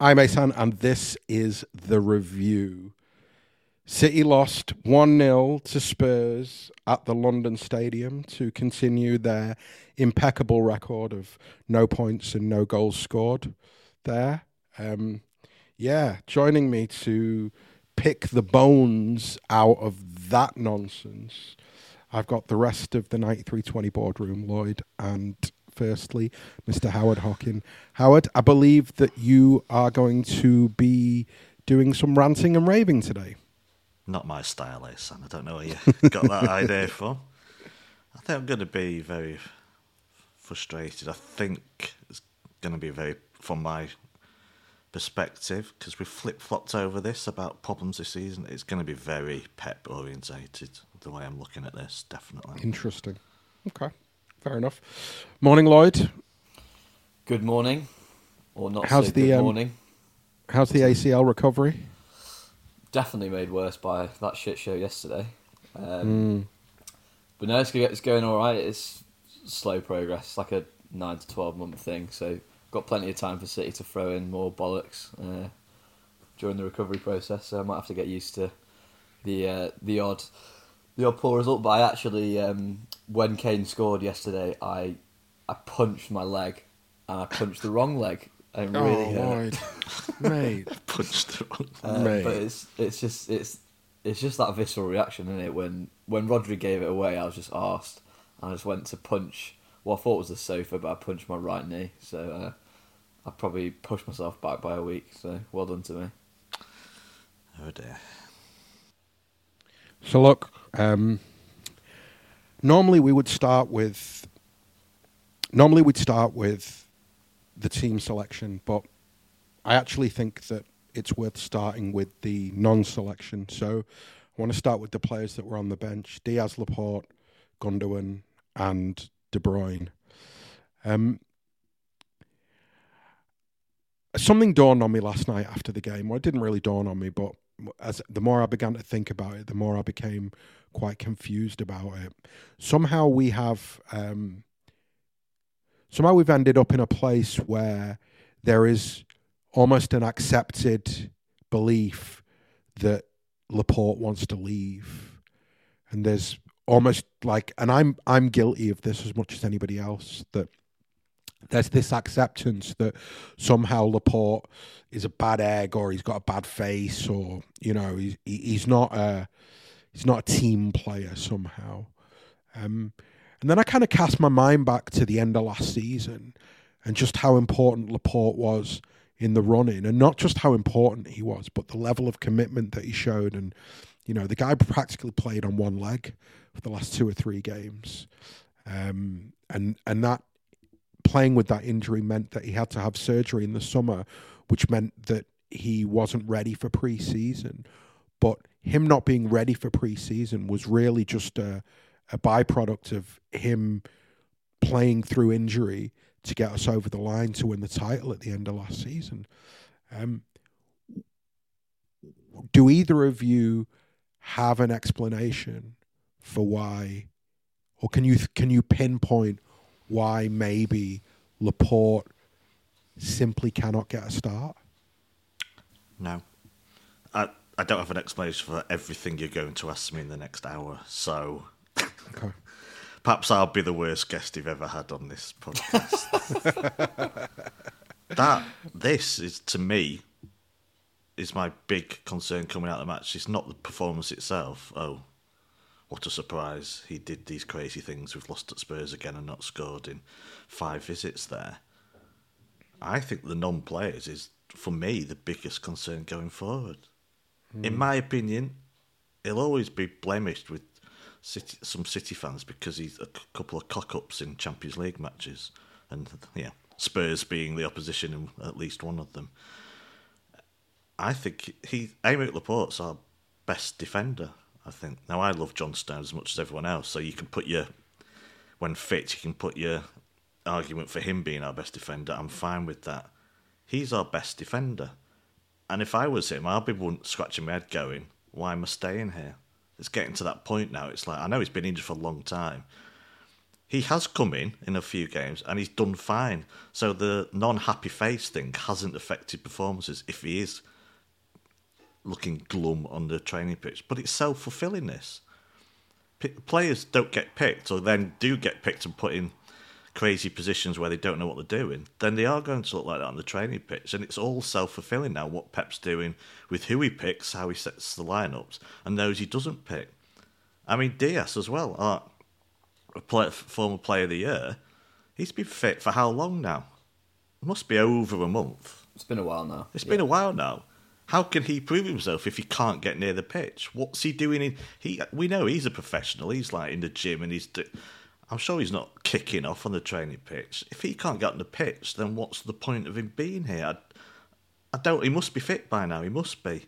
I'm Asan, and this is the review. City lost 1 0 to Spurs at the London Stadium to continue their impeccable record of no points and no goals scored there. Um, yeah, joining me to pick the bones out of that nonsense, I've got the rest of the 9320 boardroom, Lloyd, and firstly, Mr. Howard Hockin. Howard, I believe that you are going to be doing some ranting and raving today. Not my style, eh, son. I don't know where you got that idea from. I think I'm going to be very frustrated. I think it's going to be very, from my perspective, because we flip flopped over this about problems this season. It's going to be very pep orientated the way I'm looking at this, definitely. Interesting. Okay, fair enough. Morning, Lloyd. Good morning, or not How's so the, good um, morning. How's the ACL recovery? Definitely made worse by that shit show yesterday. Um, Mm. But no, it's, it's going all right. It's slow progress, It's like a nine to twelve month thing. So got plenty of time for City to throw in more bollocks uh, during the recovery process. So I might have to get used to the uh, the odd the poor result. But I actually, um, when Kane scored yesterday, I I punched my leg and I punched the wrong leg. And really oh, hurt. Lloyd. Mate. Punched through. Uh, Mate. but it's it's just it's it's just that visceral reaction, isn't it? When when Rodri gave it away, I was just arsed. I just went to punch what I thought was the sofa, but I punched my right knee. So uh, I probably pushed myself back by a week. So well done to me. Oh dear. So look, um, normally we would start with normally we'd start with the team selection, but I actually think that it's worth starting with the non-selection. So I want to start with the players that were on the bench: Dias, Laporte, Gundogan, and De Bruyne. Um, something dawned on me last night after the game. Well, it didn't really dawn on me, but as the more I began to think about it, the more I became quite confused about it. Somehow we have, um, somehow we've ended up in a place where there is almost an accepted belief that Laporte wants to leave, and there's almost like, and I'm I'm guilty of this as much as anybody else that there's this acceptance that somehow Laporte is a bad egg or he's got a bad face or you know he's he's not a he's not a team player somehow. Um, and then I kind of cast my mind back to the end of last season and just how important Laporte was in the running, and not just how important he was, but the level of commitment that he showed. And you know, the guy practically played on one leg for the last two or three games, um, and and that playing with that injury meant that he had to have surgery in the summer, which meant that he wasn't ready for pre-season. But him not being ready for pre-season was really just a, a byproduct of him playing through injury to get us over the line to win the title at the end of last season. Um, do either of you have an explanation for why, or can you can you pinpoint why maybe Laporte simply cannot get a start? No. I, I don't have an explanation for everything you're going to ask me in the next hour, so Okay. perhaps I'll be the worst guest you've ever had on this podcast. that this is to me is my big concern coming out of the match. It's not the performance itself. Oh, what a surprise! He did these crazy things. We've lost at Spurs again and not scored in five visits there. I think the non-players is for me the biggest concern going forward. In hmm. my opinion, he'll always be blemished with City, some City fans because he's a couple of cock-ups in Champions League matches, and yeah, Spurs being the opposition in at least one of them. I think he, Aymeric Laporte's our best defender. I think. Now I love John Stones as much as everyone else, so you can put your, when fit, you can put your argument for him being our best defender. I'm fine with that. He's our best defender. And if I was him, I'd be one scratching my head going, why am I staying here? It's getting to that point now. It's like, I know he's been injured for a long time. he has come in in a few games and he's done fine. So the non-happy face thing hasn't affected performances if he is looking glum on the training pitch. But it's self-fulfilling. This P- players don't get picked, or then do get picked and put in crazy positions where they don't know what they're doing. Then they are going to look like that on the training pitch, and it's all self-fulfilling now. What Pep's doing with who he picks, how he sets the lineups, and those he doesn't pick. I mean Dias as well. Uh, a play, former player of the year. He's been fit for how long now? It must be over a month. It's been a while now. It's Yeah. been a while now. How can he prove himself if he can't get near the pitch? What's he doing? In he, we know he's a professional. He's like in the gym, and he's. I'm sure he's not kicking off on the training pitch. If he can't get on the pitch, then what's the point of him being here? I, I don't. He must be fit by now. He must be,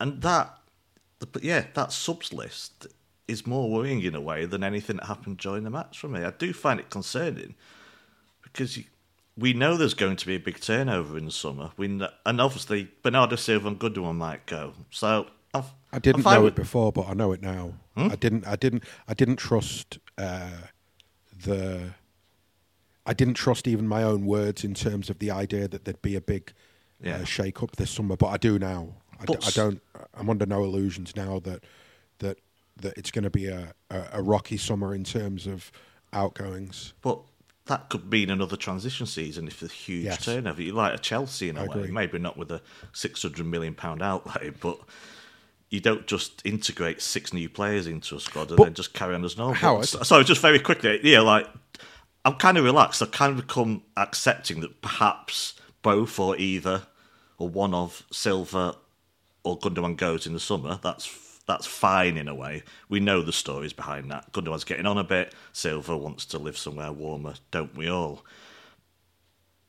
and that, but yeah, that subs list is more worrying in a way than anything that happened during the match for me. I do find it concerning because you, we know there's going to be a big turnover in the summer. We kn- and obviously Bernardo Silva and Gundo might go. So I've, I didn't I'm fine know with- it before, but I know it now. Hmm? I didn't. I didn't. I didn't trust uh, the. I didn't trust even my own words in terms of the idea that there'd be a big Yeah. uh, shake up this summer, but I do now. I, d- But I s- don't. I'm under no illusions now that that that it's going to be a, a, a rocky summer in terms of outgoings. But that could mean another transition season if there's huge Yes. turnover. You like a Chelsea in a I way, agree. maybe not with a six hundred million pound outlay, but you don't just integrate six new players into a squad and But- then just carry on as normal. Howard- So- just very quickly, yeah, like I'm kind of relaxed. I've kind of become accepting that perhaps both or either or one of Silva or Gundogan goes in the summer. That's that's fine in a way. We know the stories behind that. Gundogan's getting on a bit. Silva wants to live somewhere warmer, don't we all?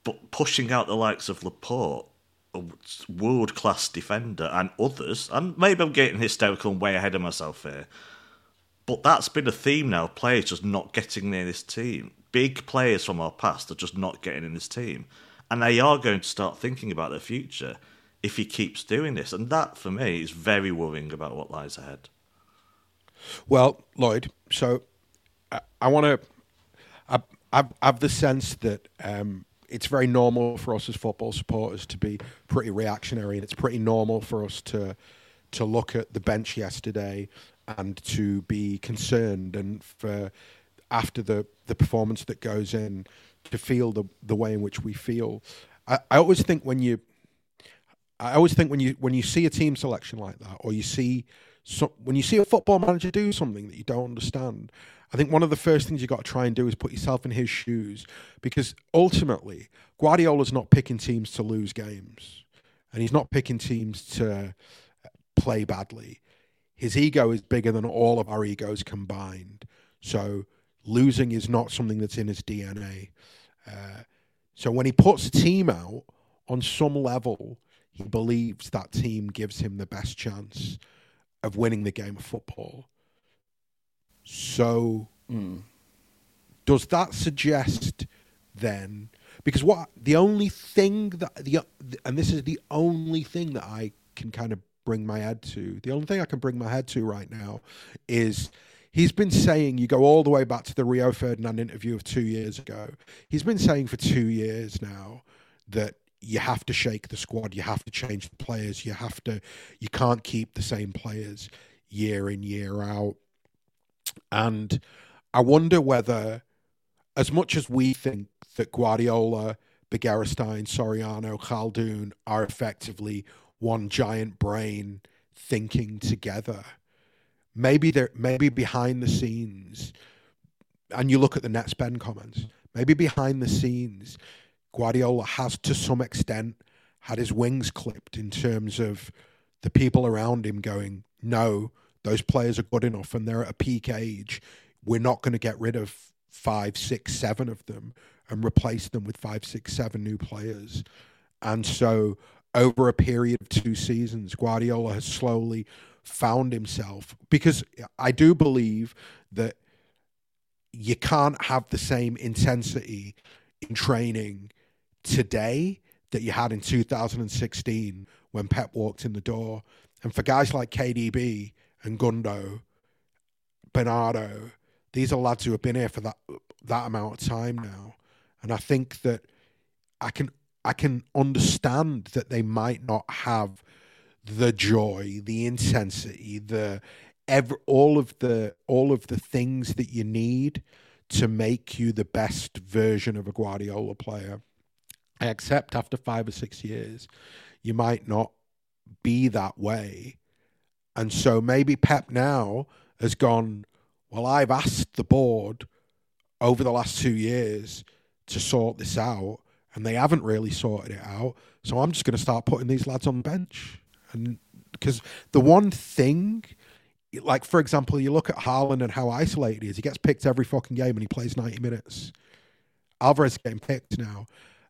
But pushing out the likes of Laporte, a world class defender, and others, and maybe I'm getting hysterical and way ahead of myself here. But that's been a theme now. Players just not getting near this team. Big players from our past are just not getting in this team. And they are going to start thinking about their future if he keeps doing this. And that, for me, is very worrying about what lies ahead. Well, Lloyd, so I, I want to. I, have the sense that um, it's very normal for us as football supporters to be pretty reactionary, and it's pretty normal for us to to look at the bench yesterday and to be concerned, and for after the the performance that goes in to feel the the way in which we feel. I, I always think when you I always think when you when you see a team selection like that, or you see so, when you see a football manager do something that you don't understand, I think one of the first things you got to try and do is put yourself in his shoes, because ultimately Guardiola's not picking teams to lose games, and he's not picking teams to play badly. His ego is bigger than all of our egos combined, so losing is not something that's in his DNA. Uh, so when he puts a team out on some level, he believes that team gives him the best chance of winning the game of football. So, hmm. does that suggest then? Because what the only thing that the and this is the only thing that I can kind of bring my head to. The only thing I can bring my head to right now is he's been saying you go all the way back to the Rio Ferdinand interview of two years ago. He's been saying for two years now that you have to shake the squad, you have to change the players, you have to you can't keep the same players year in year out. And I wonder whether as much as we think that Guardiola, Begiristain, Soriano, Khaldoon are effectively one giant brain thinking together, maybe they're maybe behind the scenes, and you look at the net spend comments, maybe behind the scenes, Guardiola has to some extent had his wings clipped in terms of the people around him going, no, those players are good enough and they're at a peak age. We're not going to get rid of five, six, seven of them and replace them with five, six, seven new players. And so over a period of two seasons, Guardiola has slowly found himself because I do believe that you can't have the same intensity in training today that you had in 2016 when Pep walked in the door. And for guys like KDB and Gundo, Bernardo, these are lads who have been here for that that amount of time now, and I think that I can I can understand that they might not have the joy, the intensity, the ever all of the all of the things that you need to make you the best version of a Guardiola player. I accept after five or six years, you might not be that way. And so maybe Pep now has gone, Well, I've asked the board over the last two years to sort this out, and they haven't really sorted it out. So I'm just going to start putting these lads on the bench. And because the one thing, like for example, you look at Haaland and how isolated he is. He gets picked every fucking game and he plays 90 minutes. Alvarez getting picked now.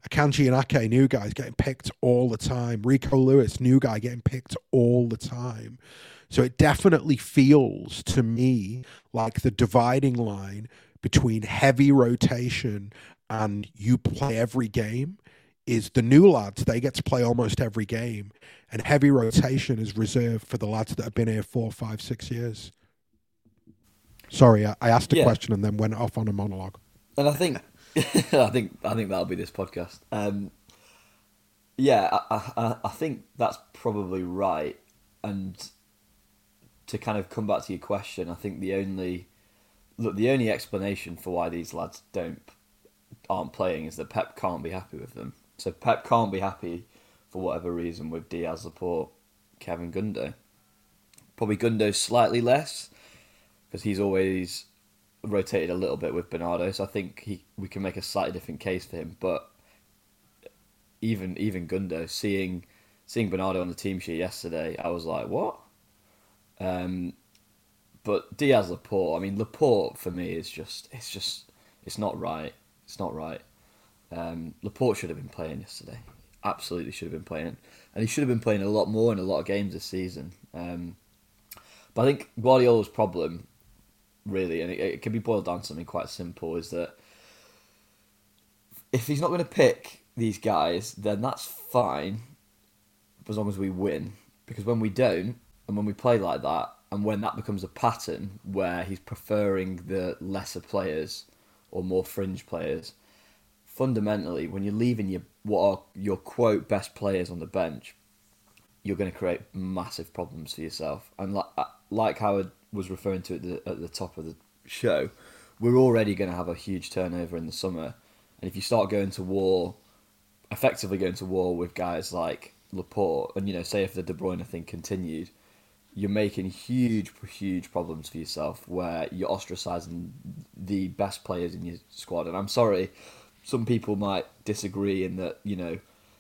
Akanji and Ake, new guys getting picked all the time. Rico Lewis, new guy getting picked all the time. So it definitely feels to me like the dividing line between heavy rotation and you play every game is the new lads they get to play almost every game and heavy rotation is reserved for the lads that have been here four five six years sorry i, I asked a Yeah. question and then went off on a monologue And I think, I think, I think that'll be this podcast. Um, yeah, I, I, I think that's probably right. And to kind of come back to your question, I think the only look, the only explanation for why these lads don't aren't playing is that Pep can't be happy with them. So Pep can't be happy for whatever reason with Dias, Laporte, Kevin Gundo. Probably Gundo slightly less because he's always rotated a little bit with Bernardo, so I think he we can make a slightly different case for him. But even even Gundo, seeing seeing Bernardo on the team sheet yesterday, I was like, what? Um, but Dias Laporte, I mean Laporte for me is just it's just it's not right. It's not right. Um, Laporte should have been playing yesterday. Absolutely should have been playing, and he should have been playing a lot more in a lot of games this season. Um, but I think Guardiola's problem really, and it, it can be boiled down to something quite simple, is that if he's not going to pick these guys, then that's fine, as long as we win. Because when we don't, and when we play like that, and when that becomes a pattern where he's preferring the lesser players or more fringe players, fundamentally, when you're leaving your what are your quote best players on the bench, you're going to create massive problems for yourself. And like like Howard was referring to at the at the top of the show, we're already going to have a huge turnover in the summer, and if you start going to war, effectively going to war with guys like Laporte, and you know, say if the De Bruyne thing continued, you're making huge, huge problems for yourself where you're ostracising the best players in your squad. And I'm sorry, some people might disagree in that you know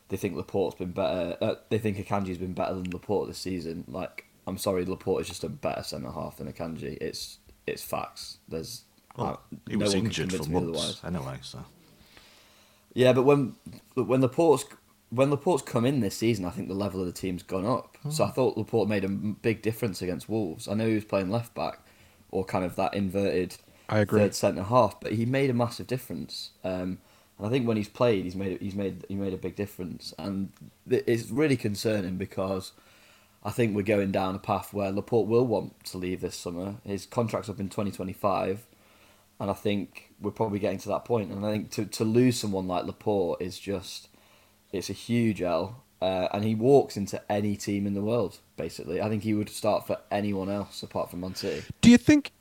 they think Laporte's been better. Uh, they think Akanji's been better than Laporte this season. Like I'm sorry, Laporte is just a better centre half than Akanji. It's it's facts. There's Well, uh, he no was injured for months otherwise. anyway, so Yeah, but when when Laporte's when Laporte's come in this season, I think the level of the team's gone up. So Hmm. I thought Laporte made a big difference against Wolves. I know he was playing left back or kind of that inverted I agree. third centre half, but he made a massive difference. Um, and I think when he's played, he's made he's made he made a big difference, and it's really concerning because I think we're going down a path where Laporte will want to leave this summer. His contract's up in twenty twenty five, and I think we're probably getting to that point. And I think to to lose someone like Laporte is just it's a huge L. Uh, and he walks into any team in the world. Basically, I think he would start for anyone else apart from Man City. Do you think?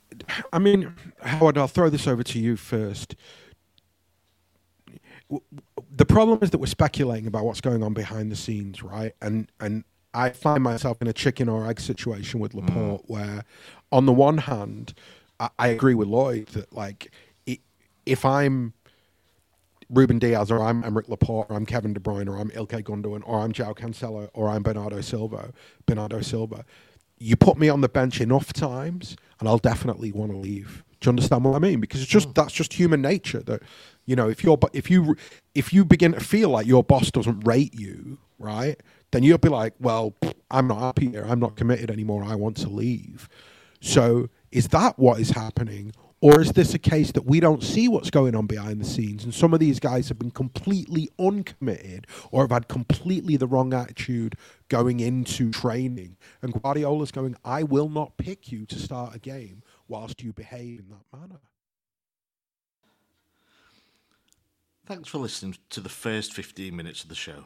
I mean, Howard, I'll throw this over to you first. The problem is that we're speculating about what's going on behind the scenes, right? And and I find myself in a chicken or egg situation with mm. Laporte, where, on the one hand, I, I agree with Lloyd that like, i if I'm Ruben Dias, or I'm Aymeric Laporte, or I'm Kevin De Bruyne, or I'm Ilkay Gundogan, or I'm João Cancelo, or I'm Bernardo Silva, Bernardo Silva. You put me on the bench enough times, and I'll definitely want to leave. Do you understand what I mean? Because it's just mm. that's just human nature. That you know, if you're if you if you begin to feel like your boss doesn't rate you, right, then you'll be like, well, I'm not happy here. I'm not committed anymore. I want to leave. So is that what is happening? Or is this a case that we don't see what's going on behind the scenes? And some of these guys have been completely uncommitted or have had completely the wrong attitude going into training. And Guardiola's going, I will not pick you to start a game whilst you behave in that manner. Thanks for listening to the first 15 minutes of the show.